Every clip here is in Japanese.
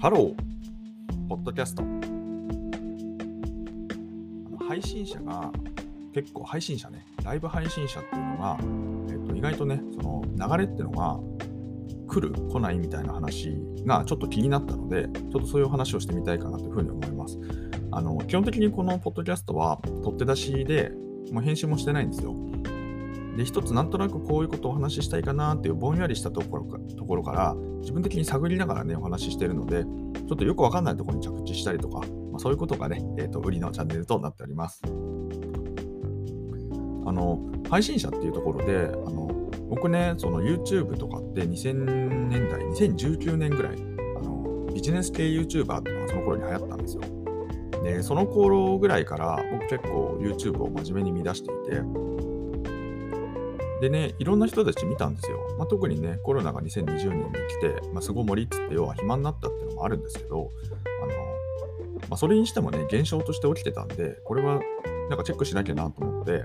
ハロー、ポッドキャスト。配信者が結構配信者ね、ライブ配信者っていうのが、えっと、意外とね、その流れっていうのが来る、来ないみたいな話がちょっと気になったので、ちょっとそういう話をしてみたいかなというふうに思います。あの基本的にこのポッドキャストは取って出しで、もう編集もしてないんですよ。で、一つなんとなくこういうことをお話ししたいかなっていうぼんやりしたところかところから自分的に探りながらね、お話ししてるので、ちょっとよくわかんないところに着地したりとか、まあ、そういうことがね、えーと、売りのチャンネルとなっております。あの、配信者っていうところで、あの僕ね、その YouTube とかって2000年代、2019年ぐらい、あのビジネス系 YouTuber っていうのがその頃に流行ったんですよ。で、その頃ぐらいから僕結構 YouTube を真面目に見出していて、でね、いろんな人たち見たんですよ。まあ、特にね、コロナが2020年に来て、まあ、巣ごもりっつって要は暇になったっていうのもあるんですけど、あのまあ、それにしてもね、現象として起きてたんで、これはなんかチェックしなきゃなと思って、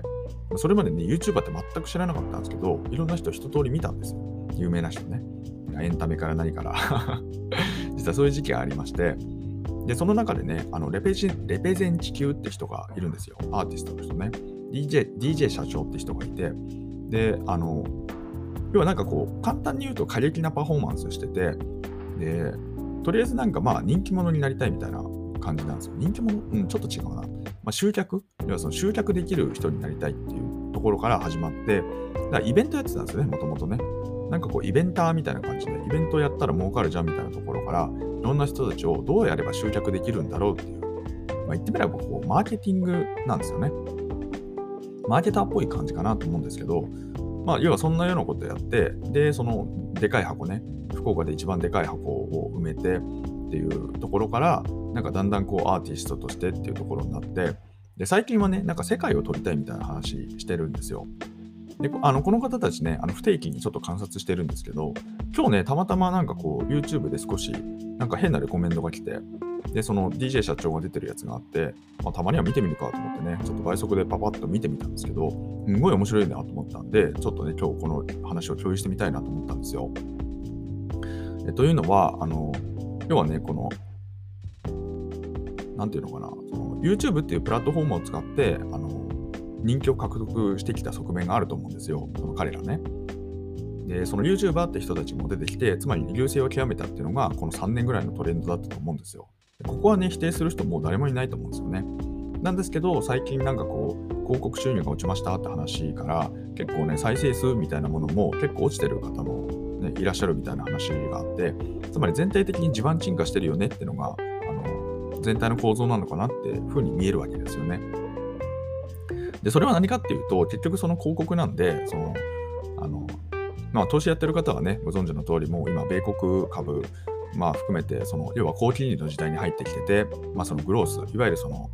それまでね、YouTuber って全く知らなかったんですけど、いろんな人一通り見たんですよ。有名な人ね。エンタメから何から 実はそういう時期がありまして、で、その中でね、あのレペレペゼン地球って人がいるんですよ。アーティストの人ね。DJ, DJ 社長って人がいて、で、あの、要はなんかこう、簡単に言うと過激なパフォーマンスしてて、で、とりあえずなんかまあ人気者になりたいみたいな感じなんですよ。人気者うん、ちょっと違うな。まあ、集客？要はその集客できる人になりたいっていうところから始まって、だからイベントやってたんですよね、もともとね。なんかこう、イベンターみたいな感じで、イベントやったら儲かるじゃんみたいなところから、いろんな人たちをどうやれば集客できるんだろうっていう、まあ、言ってみればこう、マーケティングなんですよね。マーケターっぽい感じかなと思うんですけど、まあ、要はそんなようなことやって、で、そのでかい箱ね、福岡で一番でかい箱を埋めてっていうところから、なんかだんだんこうアーティストとしてっていうところになって、で、最近はね、なんか世界を撮りたいみたいな話してるんですよ。で、あの、この方たちね、あの不定期にちょっと観察してるんですけど、今日ね、たまたまなんかこう、YouTube で少し、なんか変なレコメンドが来て、で、その DJ 社長が出てるやつがあって、まあ、たまには見てみるかと思ってね、ちょっと倍速でパパッと見てみたんですけど、すごい面白いなと思ったんで、ちょっとね、今日この話を共有してみたいなと思ったんですよ。えというのは、あの、要はね、この、なんていうのかな、その YouTube っていうプラットフォームを使って、あの、人気を獲得してきた側面があると思うんですよ、その彼らね。で、その YouTuber って人たちも出てきて、つまり流星を極めたっていうのが、この3年ぐらいのトレンドだったと思うんですよ。ここはね、否定する人も誰もいないと思うんですよね。なんですけど、最近なんかこう、広告収入が落ちましたって話から、結構ね、再生数みたいなものも結構落ちてる方も、ね、いらっしゃるみたいな話があって、つまり全体的に地盤沈下してるよねっていうのが、あの全体の構造なのかなっていうふうに見えるわけですよね。で、それは何かっていうと、結局その広告なんで、その、あの、まあ、投資やってる方はね、ご存知の通り、もう今、米国株、まあ、含めて、その、要は高金利の時代に入ってきてて、まあ、そのグロース、いわゆるその、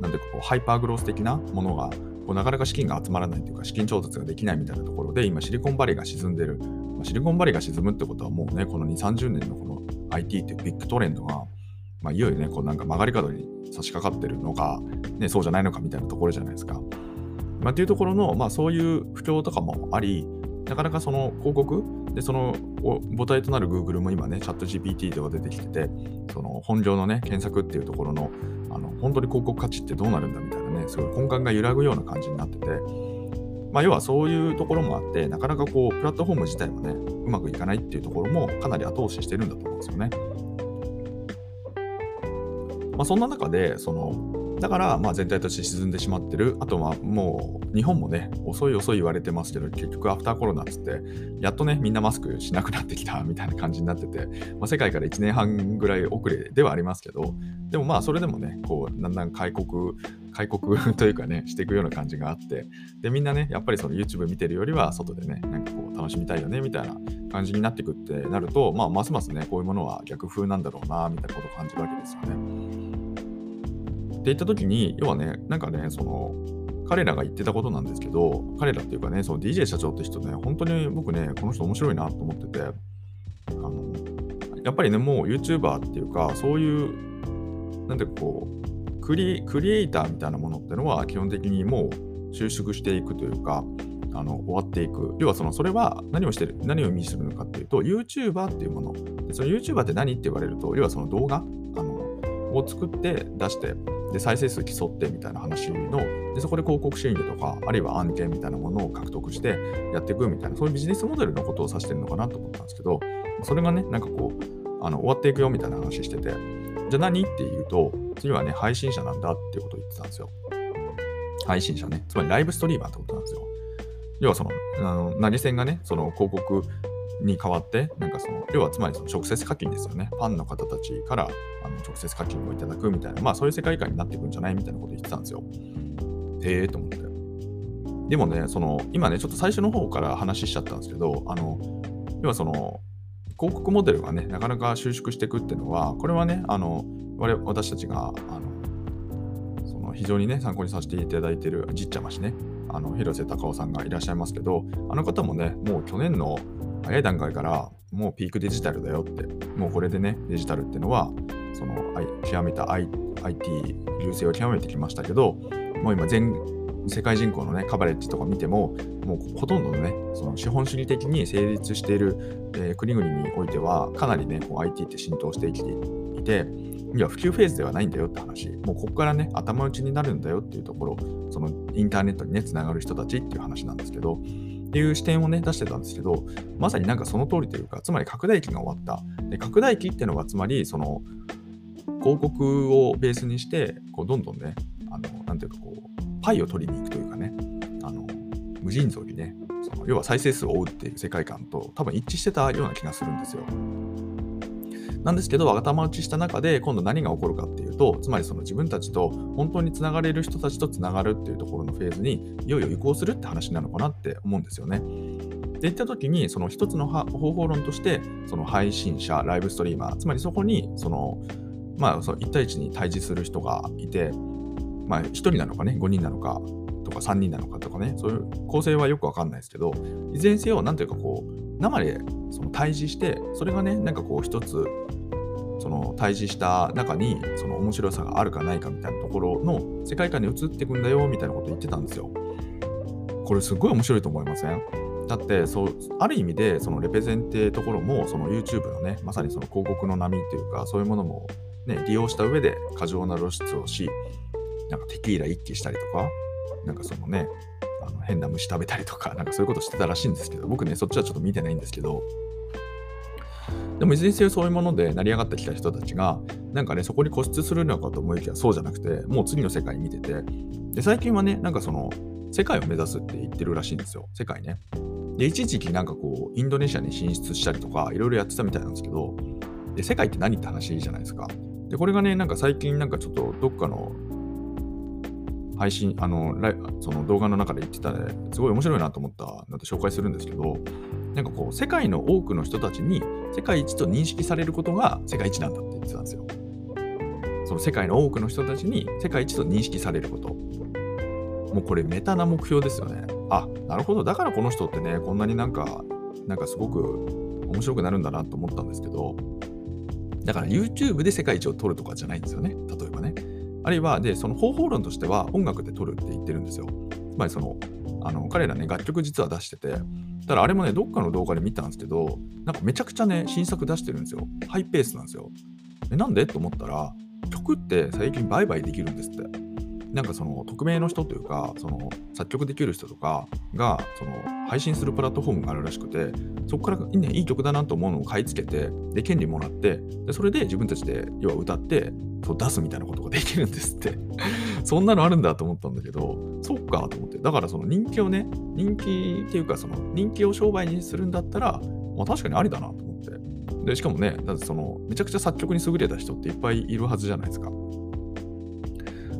なんでこう、ハイパーグロース的なものが、こうなかなか資金が集まらないというか、資金調達ができないみたいなところで、今、シリコンバレーが沈んでる。まあ、シリコンバレーが沈むってことは、もうね、この2、30年のこの IT っていうビッグトレンドが、まあ、いよいよね、こうなんか曲がり角に差し掛かってるのか、ね、そうじゃないのかみたいなところじゃないですか。まあ、っていうところの、まあ、そういう不況とかもあり、なかなかその広告で、その母体となる Google も今ね、チャット GPT とか出てきてて、その本業のね、検索っていうところの、あの本当に広告価値ってどうなるんだみたいなね、すごい根幹が揺らぐような感じになってて、まあ、要はそういうところもあって、なかなかこう、プラットフォーム自体もね、うまくいかないっていうところもかなり後押ししてるんだと思うんですよね。まあ、そんな中で、その、だから、まあ、全体として沈んでしまってる。あとはもう、日本もね、遅い遅い言われてますけど、結局アフターコロナっつって、やっとね、みんなマスクしなくなってきたみたいな感じになってて、まあ、世界から1年半ぐらい遅れではありますけど、でもまあ、それでもね、こう、だんだん開国、開国 というかね、していくような感じがあって、で、みんなね、やっぱりその YouTube 見てるよりは、外でね、なんかこう、楽しみたいよね、みたいな感じになってくってなると、まあ、ますますね、こういうものは逆風なんだろうな、みたいなことを感じるわけですよね。って言った時に、要はね、なんかね、その、彼らが言ってたことなんですけど、彼らっていうかね、その DJ 社長って人ね、本当に僕ね、この人面白いなと思ってて、あの、やっぱりね、もう YouTuber っていうか、そういう、なんていうかこう、クリクリエイターみたいなものってのは基本的にもう収縮していくというか、あの終わっていく。要はその、それは何をしてる、何を意味するのかっていうと、YouTuber っていうもの。その YouTuber って何って言われると、要はその動画あのを作って出して、で、再生数競ってみたいな話の、で、そこで広告収入とか、あるいは案件みたいなものを獲得してやっていくみたいな、そういうビジネスモデルのことを指してるのかなと思ったんですけど、それがね、なんかこう、あの終わっていくよみたいな話してて、じゃあ何っていうと、次はね、配信者なんだっていうことを言ってたんですよ。配信者ね。つまりライブストリーマーってことなんですよ。要はその、あの投げ銭がね、その広告に代わって、なんかその、要はつまりその直接課金ですよね。ファンの方たちからあの直接課金をいただくみたいな、まあそういう世界観になっていくんじゃないみたいなこと言ってたんですよ。へえーと思って。でもね、その、今ね、ちょっと最初の方から話しちゃったんですけど、あの、要はその、広告モデルがね、なかなか収縮していくっていうのは、これはね、あの、我私たちが、あの、その非常にね、参考にさせていただいているじっちゃましね、あの広瀬隆夫さんがいらっしゃいますけど、あの方もね、もう去年の早い段階から、もうピークデジタルだよって、もうこれでね、デジタルっていうのは、その極めた IT 流星を極めてきましたけど、もう今全世界人口のね、カバレッジとか見ても、もうほとんどのね、その資本主義的に成立している、えー、国々においては、かなりね、こう IT って浸透してきていて、いや、普及フェーズではないんだよって話、もうここからね、頭打ちになるんだよっていうところ、そのインターネットにね、つながる人たちっていう話なんですけど、っていう視点をね、出してたんですけど、まさになんかその通りというか、つまり拡大期が終わった。で拡大期っていうのは、つまり、その、広告をベースにして、こうどんどんね、あの、なんていうかこう、パイを取りに行くというかね、あの、無尽蔵にね、その要は再生数を追うっていう世界観と多分一致してたような気がするんですよ。なんですけど、頭打ちした中で、今度何が起こるかっていうと、つまりその自分たちと本当につながれる人たちとつながるっていうところのフェーズに、いよいよ移行するって話なのかなって思うんですよね。でいった時に、その一つの方法論として、その配信者、ライブストリーマー、つまりそこに、その、まあ、その1対1に対峙する人がいて、まあ、1人なのかね、5人なのかとか3人なのかとかね、そういう構成はよくわかんないですけど、いずれにせよ、なんというかこう、生でその対峙して、それがね、なんかこう一つ、その対峙した中にその面白さがあるかないかみたいなところの世界観に移っていくんだよみたいなこと言ってたんですよ。これすごい面白いと思いません？だってそうある意味でそのレペゼンってところもその YouTube のねまさにその広告の波っていうかそういうものもね利用した上で過剰な露出をしなんかテキーラ一気したりとかなんかそのねあの変な虫食べたりとか なんかそういうことしてたらしいんですけど僕ねそっちはちょっと見てないんですけどでもいずれにせよそういうもので成り上がってきた人たちが、なんかね、そこに固執するのかと思いきやそうじゃなくて、もう次の世界見てて、で、最近はね、なんかその、世界を目指すって言ってるらしいんですよ。世界ね。で、一時期なんかこう、インドネシアに進出したりとか、いろいろやってたみたいなんですけど、で、世界って何って話じゃないですか。で、これがね、なんか最近なんかちょっとどっかの配信、あの、その動画の中で言ってたね、すごい面白いなと思ったので紹介するんですけど、なんかこう、世界の多くの人たちに世界一と認識されることが世界一なんだって言ってたんですよ。その世界の多くの人たちに世界一と認識されること。もうこれメタな目標ですよね。あ、なるほど。だからこの人ってね、こんなになんか、なんかすごく面白くなるんだなと思ったんですけど、だから YouTube で世界一を取るとかじゃないんですよね。例えばね。あるいは、で、その方法論としては音楽で撮るって言ってるんですよ。つまりその、あの彼らね、楽曲実は出してて、ただあれもね、どっかの動画で見たんですけど、なんかめちゃくちゃね、新作出してるんですよ。ハイペースなんですよ。え、なんで？と思ったら、曲って最近売買できるんですって。なんかその匿名の人というか、その作曲できる人とかがその配信するプラットフォームがあるらしくて、そこから、ね、いい曲だなと思うのを買い付けて、で、権利もらって、でそれで自分たちで要は歌って、そう出すみたいなことができるんですって。そんなのあるんだと思ったんだけど、そっかと思って。だからその人気をね、人気っていうかその人気を商売にするんだったら、まあ確かにありだなと思って。で、しかもね、だってそのめちゃくちゃ作曲に優れた人っていっぱいいるはずじゃないですか。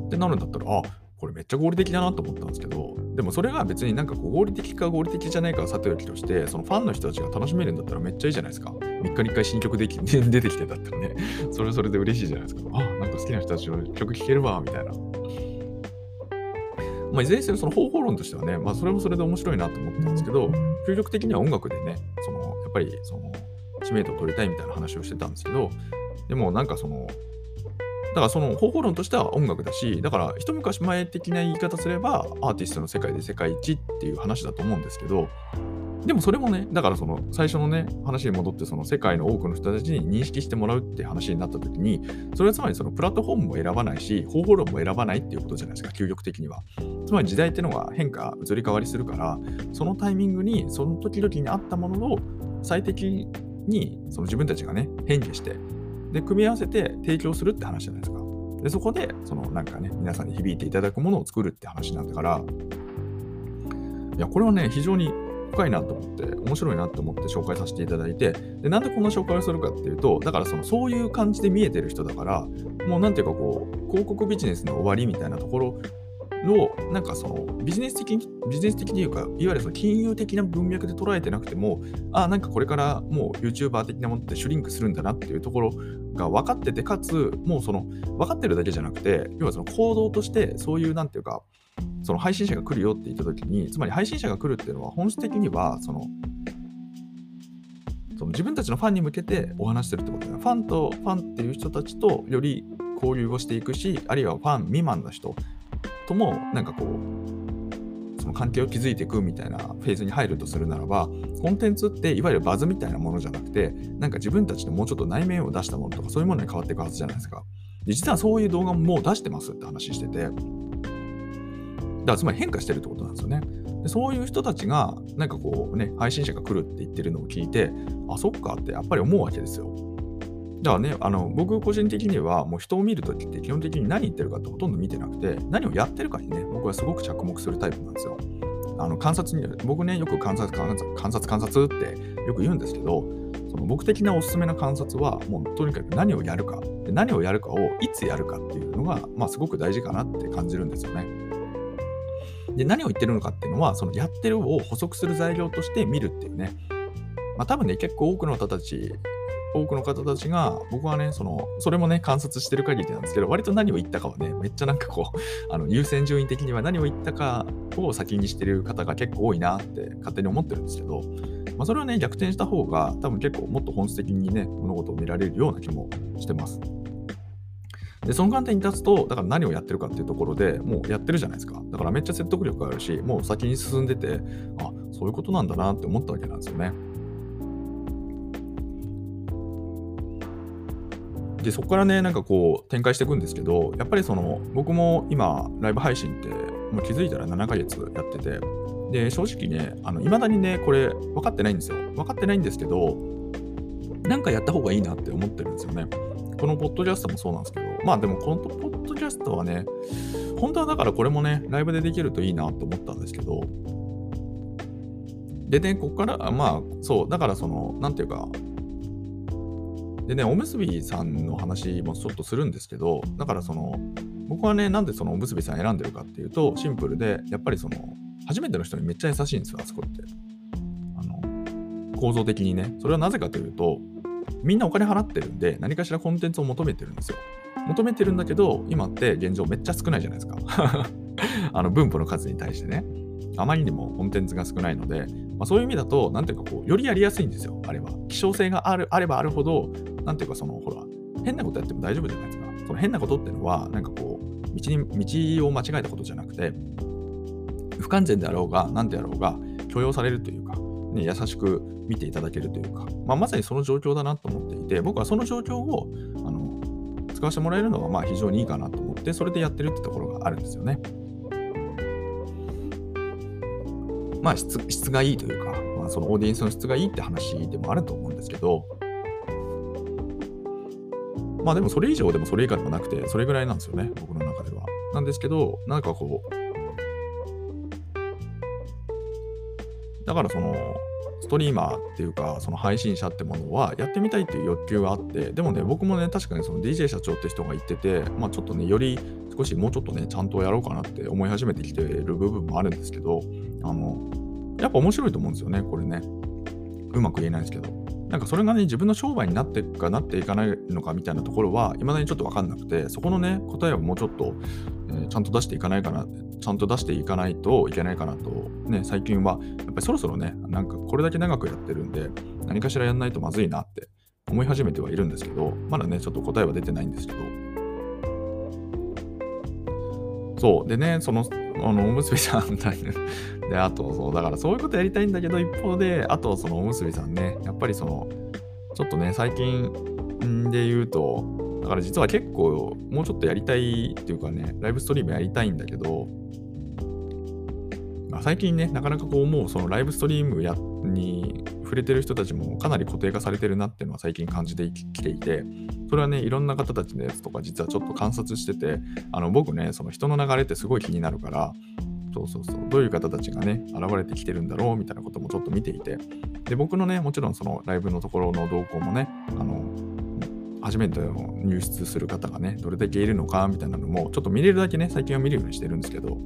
ってなるんだったら、あ、これめっちゃ合理的だなと思ったんですけど、でもそれが別になんかこう合理的か合理的じゃないかはさておきとして、そのファンの人たちが楽しめるんだったらめっちゃいいじゃないですか。3日に1回新曲でき 出てきてんだったらね、それそれで嬉しいじゃないですか。あ、なんか好きな人たちの曲聴けるわ、みたいな。まあ、いずれにせよその方法論としてはね、まあ、それもそれで面白いなと思ったんですけど、究極的には音楽でね、そのやっぱりその知名度を取りたいみたいな話をしてたんですけど、でもなんかその、だからその方法論としては音楽だし、だから一昔前的な言い方すればアーティストの世界で世界一っていう話だと思うんですけど、でもそれもね、だからその最初のね、話に戻って、その世界の多くの人たちに認識してもらうって話になった時に、それはつまりそのプラットフォームも選ばないし、方法論も選ばないっていうことじゃないですか、究極的には。つまり時代っていうのは変化、移り変わりするから、そのタイミングに、その時々に合ったものを最適にその自分たちがね、返事して、で、組み合わせて提供するって話じゃないですか。で、そこで、そのなんかね、皆さんに響いていただくものを作るって話なんだから、いや、これはね、非常に深いなと思って、面白いなと思って紹介させていただいて、でなんでこんな紹介をするかっていうと、だからそのそういう感じで見えてる人だから、もうなんていうかこう、広告ビジネスの終わりみたいなところの、なんかそのビジネス的に、ビジネス的にいうか、いわゆるその金融的な文脈で捉えてなくても、あ、なんかこれからもう YouTuber 的なものってシュリンクするんだなっていうところが分かってて、かつ、もうその分かってるだけじゃなくて、要はその行動としてそういうなんていうか、その配信者が来るよって言った時に、つまり配信者が来るっていうのは本質的には、その、その自分たちのファンに向けてお話してるってことだファンとファンっていう人たちとより交流をしていくし、あるいはファン未満の人ともなんかこう、その関係を築いていくみたいなフェーズに入るとするならば、コンテンツっていわゆるバズみたいなものじゃなくて、なんか自分たちのもうちょっと内面を出したものとかそういうものに変わっていくはずじゃないですか。で実はそういう動画ももう出してますって話してて、だからつまり変化してるってことなんですよね。でそういう人たちが、なんかこうね、配信者が来るって言ってるのを聞いて、あ、そっかってやっぱり思うわけですよ。だからね、あの僕個人的にはもう人を見るときって基本的に何言ってるかってほとんど見てなくて、何をやってるかにね、僕はすごく着目するタイプなんですよ。あの観察に、僕ね、よく観察、観察、観察、観察ってよく言うんですけど、その僕的なおすすめの観察は、もうとにかく何をやるか、で何をやるかをいつやるかっていうのが、まあ、すごく大事かなって感じるんですよね。で、何を言ってるのかっていうのは、そのやってるを補足する材料として見るっていうね。まあ多分ね、結構多くの方たち、多くの方たちが、僕はね、その、それもね、観察してる限りなんですけど、割と何を言ったかはね、めっちゃなんかこう、あの優先順位的には何を言ったかを先にしてる方が結構多いなって勝手に思ってるんですけど、まあ、それはね、逆転した方が、多分結構もっと本質的にね、物事を見られるような気もしてます。で、その観点に立つと、だから何をやってるかっていうところでもうやってるじゃないですか。だからめっちゃ説得力があるし、もう先に進んでて、あ、そういうことなんだなって思ったわけなんですよね。で、そこからね、なんかこう展開していくんですけど、やっぱりその、僕も今、ライブ配信って、もう気づいたら7ヶ月やってて、で、正直ね、あの、未だにね、これ分かってないんですよ。分かってないんですけど、なんかやった方がいいなって思ってるんですよね。このポッドキャストもそうなんですけど、まあでもこのポッドキャストはね、本当はだからこれもね、ライブでできるといいなと思ったんですけど、でね、ここから、まあそう、だからその、なんていうか、でね、おむすびさんの話もちょっとするんですけど、だからその、僕はね、なんでそのおむすびさん選んでるかっていうと、シンプルで、やっぱりその、初めての人にめっちゃ優しいんですよ、あそこって。あの、構造的にね。それはなぜかというと、みんなお金払ってるんで、何かしらコンテンツを求めてるんですよ。求めてるんだけど、今って現状めっちゃ少ないじゃないですか。あの分母の数に対してね。あまりにもコンテンツが少ないので、まあ、そういう意味だと、なんていうかこう、よりやりやすいんですよ、あれは。希少性があるあればあるほど、なんていうかその、ほら、変なことやっても大丈夫じゃないですか。その変なことっていうのは、なんかこう、道に、道を間違えたことじゃなくて、不完全であろうが、何であろうが、許容されるというか、ね、優しく見ていただけるというか、まあ、まさにその状況だなと思っていて、僕はその状況をあの使わせてもらえるのはまあ非常にいいかなと思って、それでやってるってところがあるんですよね。まあ質質がいいというか、まあ、そのオーディエンスの質がいいって話でもあると思うんですけど、まあでもそれ以上でもそれ以下でもなくて、それぐらいなんですよね、僕の中では。なんですけど、なんかこう、だからその、ストリーマーっていうか、その配信者ってものはやってみたいっていう欲求があって、でもね、僕もね、確かにその DJ 社長って人が言ってて、まあちょっとね、より少しもうちょっとね、ちゃんとやろうかなって思い始めてきてる部分もあるんですけど、あの、やっぱ面白いと思うんですよね、これね。うまく言えないですけど。なんかそれがね、自分の商売になっていくかなっていかないのかみたいなところは、いまだにちょっとわかんなくて、そこのね、答えをもうちょっと、えー、ちゃんと出していかないかな、ちゃんと出していかないといけないかなと、ね、最近は、やっぱりそろそろね、なんかこれだけ長くやってるんで、何かしらやんないとまずいなって思い始めてはいるんですけど、まだね、ちょっと答えは出てないんですけど、そう。でね、その、あの、おむすびさん で、あと、そう、だからそういうことやりたいんだけど、一方で、あと、そのおむすびさんね、やっぱりその、ちょっとね、最近で言うと、だから実は結構、もうちょっとやりたいっていうかね、ライブストリームやりたいんだけど、まあ、最近ね、なかなかこう思う、そのライブストリームやに触れてる人たちもかなり固定化されてるなっていうのは最近感じてきていて、それはね、いろんな方たちのやつとか実はちょっと観察してて、あの僕ね、その人の流れってすごい気になるから、そうそうそう、どういう方たちがね、現れてきてるんだろうみたいなこともちょっと見ていて、で、僕のね、もちろんそのライブのところの動向もね、あの、初めての入室する方がね、どれだけいるのかみたいなのも、ちょっと見れるだけね、最近は見るようにしてるんですけど、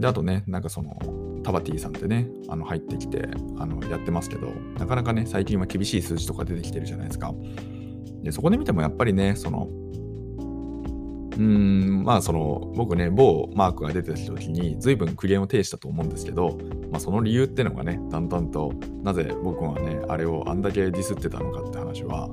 で、あとね、なんかその、タバティさんってね、あの入ってきてあのやってますけど、なかなかね、最近は厳しい数字とか出てきてるじゃないですか。で、そこで見てもやっぱりね、その、うん、まあその、僕ね、某マークが出てた時に随分苦言を呈したと思うんですけど、まあその理由ってのがね、だんだんと、なぜ僕はね、あれをあんだけディスってたのかって話は、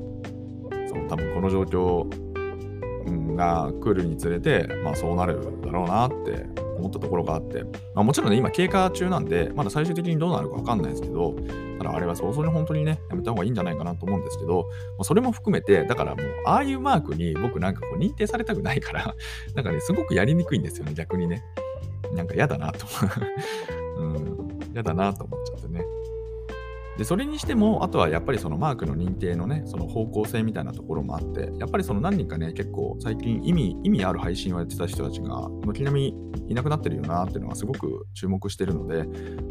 その多分この状況が来るにつれて、まあそうなるだろうなって思ったところがあって、まあ、もちろんね、今経過中なんで、まだ最終的にどうなるかわかんないですけど、ただあれは早々に本当にね、やめた方がいいんじゃないかなと思うんですけど、まあ、それも含めて、だからもう、ああいうマークに僕なんかこう認定されたくないから なんかね、すごくやりにくいんですよね、逆にね。なんか嫌だなと。うん、嫌だなと思っちゃってね。で、それにしても、あとはやっぱりそのマークの認定のね、その方向性みたいなところもあって、やっぱりその何人かね、結構最近意味、意味ある配信をやってた人たちが、軒並みいなくなってるよなっていうのはすごく注目してるので、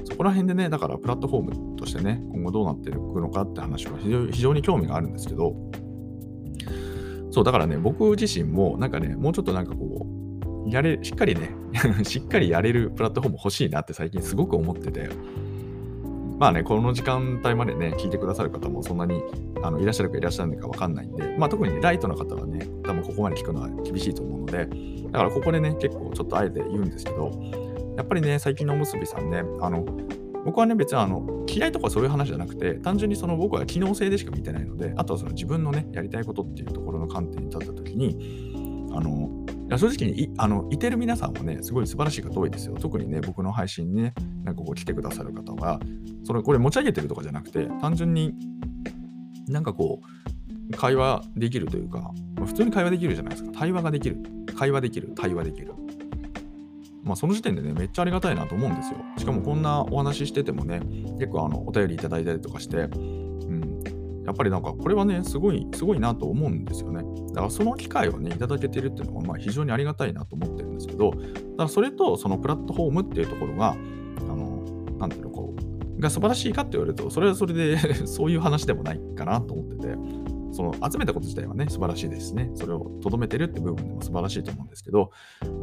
そこら辺でね、だからプラットフォームとしてね、今後どうなっていくのかって話は非常非常に興味があるんですけど、そう、だからね、僕自身もなんかね、もうちょっとなんかこう、やれ、しっかりね、しっかりやれるプラットフォーム欲しいなって最近すごく思ってて、まあね、この時間帯までね、聞いてくださる方もそんなにあのいらっしゃるかいらっしゃらないかわかんないんで、まあ特にねライトの方はね、多分ここまで聞くのは厳しいと思うので、だからここでね、結構ちょっとあえて言うんですけど、やっぱりね、最近のおむすびさんね、あの、僕はね、別にあの嫌いとかそういう話じゃなくて、単純にその僕は機能性でしか見てないので、あとはその自分のね、やりたいことっていうところの観点に立った時に、あの、や正直にいあのいてる皆さんもね、すごい素晴らしい方多いですよ。特にね、僕の配信にね、なんかこう来てくださる方は、それこれ持ち上げてるとかじゃなくて、単純になんかこう、会話できるというか、普通に会話できるじゃないですか。対話ができる。会話できる。対話できる。まあ、その時点でね、めっちゃありがたいなと思うんですよ。しかもこんなお話ししててもね、結構あのお便りいただいたりとかして、やっぱりなんかこれはね、すごい、すごいなと思うんですよね。だからその機会をね、いただけてるっていうのはまあ非常にありがたいなと思ってるんですけど、だからそれとそのプラットフォームっていうところが、あの、なんていうの、こう、が素晴らしいかって言われると、それはそれで そういう話でもないかなと思ってて、その集めたこと自体はね、素晴らしいですね。それをとどめてるって部分でも素晴らしいと思うんですけど、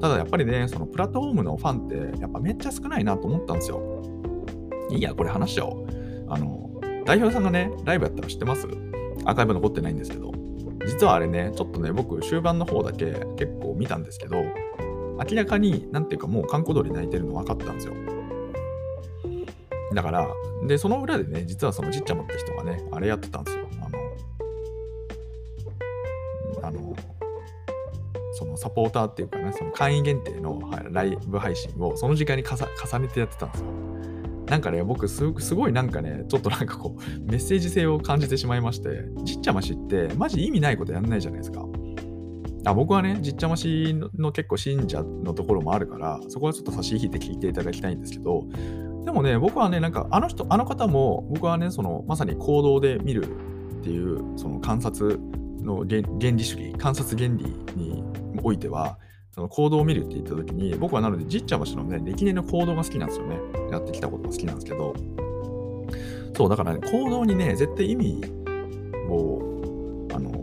ただやっぱりね、そのプラットフォームのファンってやっぱめっちゃ少ないなと思ったんですよ。いいや、これ話しちゃおう。あの、代表さんがね、ライブやったら知ってます？アーカイブ残ってないんですけど、実はあれね、ちょっとね、僕、終盤の方だけ結構見たんですけど、明らかに、なんていうかもう観光鳥泣いてるの分かったんですよ。だから、で、その裏でね、実はそのじっちゃまって人がね、あれやってたんですよ。あの、あの、そのサポーターっていうかね、その会員限定のライブ配信をその時間に重ねてやってたんですよ。なんかね、僕すごいなんかね、ちょっとなんかこう、メッセージ性を感じてしまいまして、じっちゃましってマジ意味ないことやんないじゃないですか。あ僕はね、じっちゃましの結構信者のところもあるから、そこはちょっと差し引いて聞いていただきたいんですけど、でもね、僕はね、なんかあの人、あの方も、僕はね、そのまさに行動で見るっていう、その観察の原理主義、観察原理においては、その行動を見るって言った時に、僕はなので、じっちゃましのね、歴年の行動が好きなんですよね。やってきたことが好きなんですけど、そう、だからね、行動にね、絶対意味を、あの、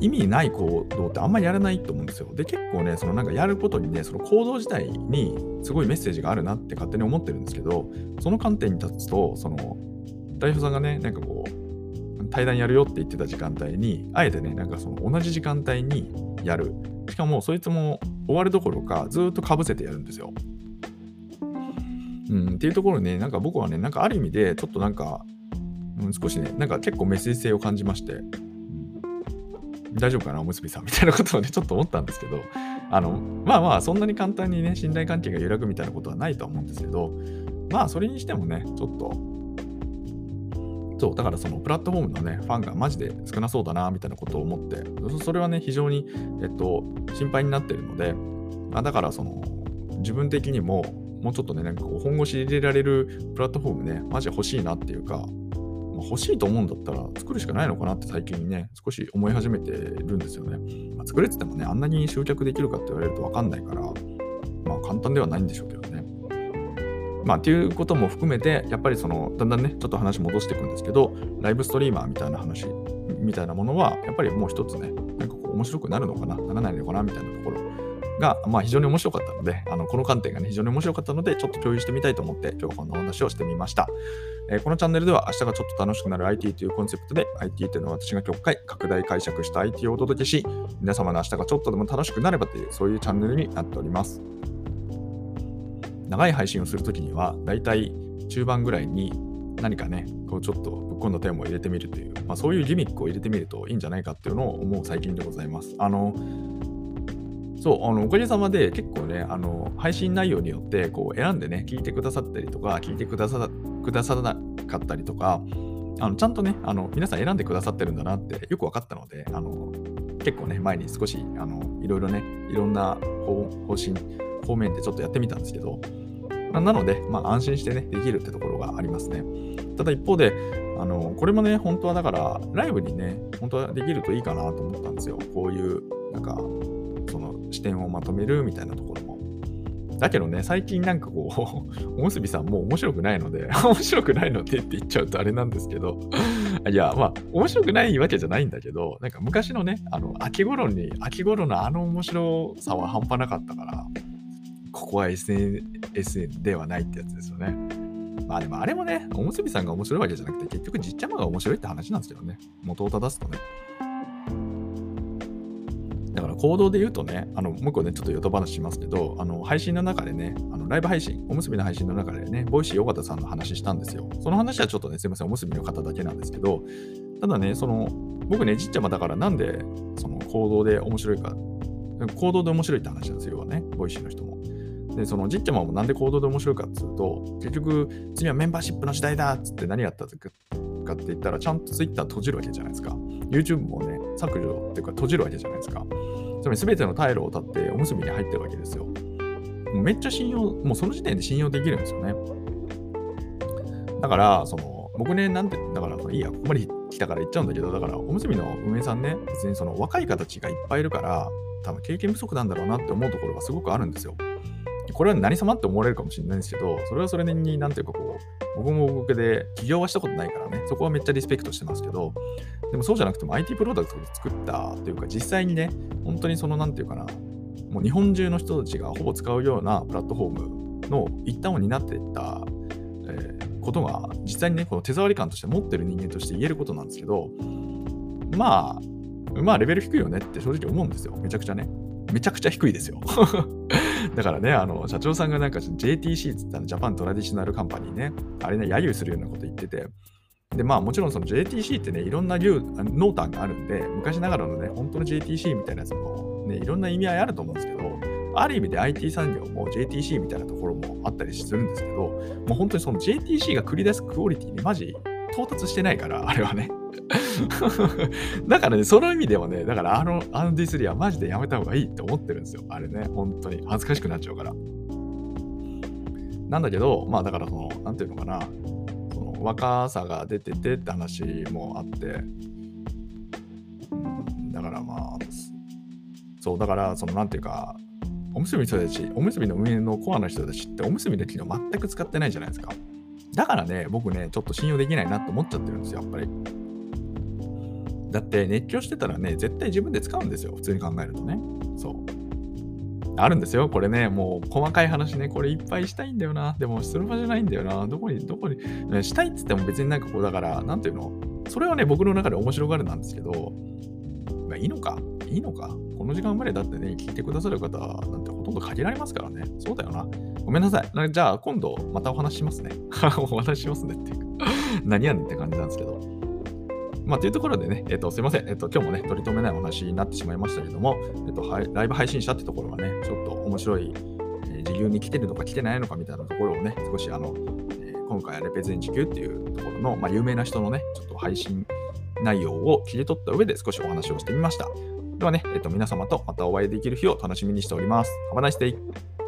意味ない行動ってあんまりやらないと思うんですよ。で、結構ね、そのなんかやることにね、その行動自体にすごいメッセージがあるなって勝手に思ってるんですけど、その観点に立つと、その、代表さんがね、なんかこう、対談やるよって言ってた時間帯に、あえてね、なんかその同じ時間帯にやる。しかも、そいつも終わるどころか、ずっとかぶせてやるんですよ。うん、っていうところにね、なんか僕はね、なんかある意味で、ちょっとなんか、うん、少しね、なんか結構メッセージ性を感じまして、うん、大丈夫かな、おむすびさんみたいなことをね、ちょっと思ったんですけど、あの、まあまあ、そんなに簡単にね、信頼関係が揺らぐみたいなことはないとは思うんですけど、まあ、それにしてもね、ちょっと、そう、だからそのプラットフォームのね、ファンがマジで少なそうだな、みたいなことを思って、それはね、非常に、えっと、心配になっているので、まあ、だからその、自分的にも、もうちょっとね、なんかこう本腰入れられるプラットフォームね、マジ欲しいなっていうか、まあ、欲しいと思うんだったら作るしかないのかなって最近ね、少し思い始めてるんですよね。まあ、作れててもね、あんなに集客できるかって言われるとわかんないから、まあ簡単ではないんでしょうけどね。まあっていうことも含めて、やっぱりその、だんだんね、ちょっと話戻していくんですけど、ライブストリーマーみたいな話みたいなものは、やっぱりもう一つね、なんかこう面白くなるのかな、ならないのかなみたいなところが、まあ、非常に面白かったので、あのこの観点がね、非常に面白かったので、ちょっと共有してみたいと思って、今日はこんなお話をしてみました。えー、このチャンネルでは、明日がちょっと楽しくなる IT というコンセプトで、IT というのは私が極快、拡大解釈した IT をお届けし、皆様の明日がちょっとでも楽しくなればという、そういうチャンネルになっております。長い配信をするときには、だいたい中盤ぐらいに何かね、こうちょっとぶっ込んだテーマを入れてみるという、まあ、そういうギミックを入れてみるといいんじゃないかっていうのを思う最近でございます。あの、そう、あのおかげさまで結構ね、あの配信内容によってこう選んでね、聞いてくださったりとか、聞いてくださくださらなかったりとか、あのちゃんとねあの、皆さん選んでくださってるんだなってよく分かったので、あの結構ね、前に少しあのいろいろね、いろんな方針、方面でちょっとやってみたんですけど、まなので、まあ、安心してね、できるってところがありますね。ただ一方で、あのこれもね、本当はだから、ライブにね、本当はできるといいかなと思ったんですよ。こういう、なんか、その視点をまとめるみたいなところも。だけどね、最近なんかこう、おむすびさんもう面白くないので、面白くないのでって言っちゃうとあれなんですけど、いや、まあ、面白くないわけじゃないんだけど、なんか昔のね、あの、秋頃に、秋頃のあの面白さは半端なかったから、ここは SNS ではないってやつですよね。まあでもあれもね、おむすびさんが面白いわけじゃなくて、結局じっちゃまが面白いって話なんですよね。元を正すとね。だから行動で言うとね、あのもう一個ね、ちょっとヨト話しますけど、あの配信の中でね、あのライブ配信、おむすびの配信の中でね、 Voicy 緒方さんの話したんですよ。その話はちょっとね、すいません、おむすびの方だけなんですけど、ただね、その、僕ね、じっちゃまだからなんで、その行動で面白いか、行動で面白いって話なんですよ、要はね、 Voicy の人も。で、そのじっちゃまもなんで行動で面白いかっていうと、結局、次はメンバーシップの時代だっつって何やったかって言ったら、ちゃんと Twitter 閉じるわけじゃないですか。YouTube もね、削除っていうか閉じるわけじゃないですか。つまり全ての退路を断っておむすびに入ってるわけですよ。もうめっちゃ信用、もうその時点で信用できるんですよね。だから、その、僕ね、なんて、だから、いいや、ここまで来たから言っちゃうんだけど、だから、おむすびの運営さんね、別にその若い方たちがいっぱいいるから、多分経験不足なんだろうなって思うところがすごくあるんですよ。これは何様って思われるかもしれないんですけど、それはそれに、なんていうかこう、僕も僕で起業はしたことないからね、そこはめっちゃリスペクトしてますけど、でもそうじゃなくても IT プロダクトで作ったというか、実際にね、本当にその、なんていうかな、もう日本中の人たちがほぼ使うようなプラットフォームの一端を担っていった、え、ことが、実際にね、この手触り感として持ってる人間として言えることなんですけど、まあ、まあ、レベル低いよねって正直思うんですよ。めちゃくちゃね。めちゃくちゃ低いですよ。だからね、あの、社長さんがなんか JTC ってったジャパントラディショナルカンパニーね、あれね、揶揄するようなこと言ってて、で、まあもちろんその JTC ってね、いろんな流、濃淡があるんで、昔ながらのね、本当の JTC みたいなやつもね、いろんな意味合いあると思うんですけど、ある意味で IT 産業も JTC みたいなところもあったりするんですけど、もう本当にその JTC が繰り出すクオリティにマジ到達してないから、あれはね。だからね、その意味ではね、だからあの、あのディスリはマジでやめた方がいいって思ってるんですよ。あれね、本当に。恥ずかしくなっちゃうから。なんだけど、まあだからその、なんていうのかな、その若さが出ててって話もあって、だからまあ、そう、だからその、なんていうか、おむすびの人たち、おむすびの運営のコアな人たちっておむすびの機能全く使ってないじゃないですか。だからね、僕ね、ちょっと信用できないなって思っちゃってるんですよ、やっぱり。だって熱狂してたらね、絶対自分で使うんですよ、普通に考えるとね。そう。あるんですよ、これね、もう細かい話ね、これいっぱいしたいんだよな。でも、する場じゃないんだよな。どこに、どこに、したいっつっても別になんかこう、だから、なんていうの？それはね、僕の中で面白がるなんですけど、まあ、いいのか？いいのか？この時間までだってね、聞いてくださる方なんてほとんど限られますからね。そうだよな。ごめんなさい。じゃあ、今度またお話しますね。お話しますねっていうか何やねんって感じなんですけど。まあ、というところでね、えっと、すいません。えっと、今日もね、取り留めないお話になってしまいましたけども、えっと、ライブ配信者ってところがね、ちょっと面白い、えー時給に来てるのか来てないのかみたいなところをね、少しあの、え今回はレペゼン時給っていうところの、まあ、有名な人のね、ちょっと配信内容を切り取った上で少しお話をしてみました。ではね、えっと、皆様とまたお会いできる日を楽しみにしております。Have a nice day!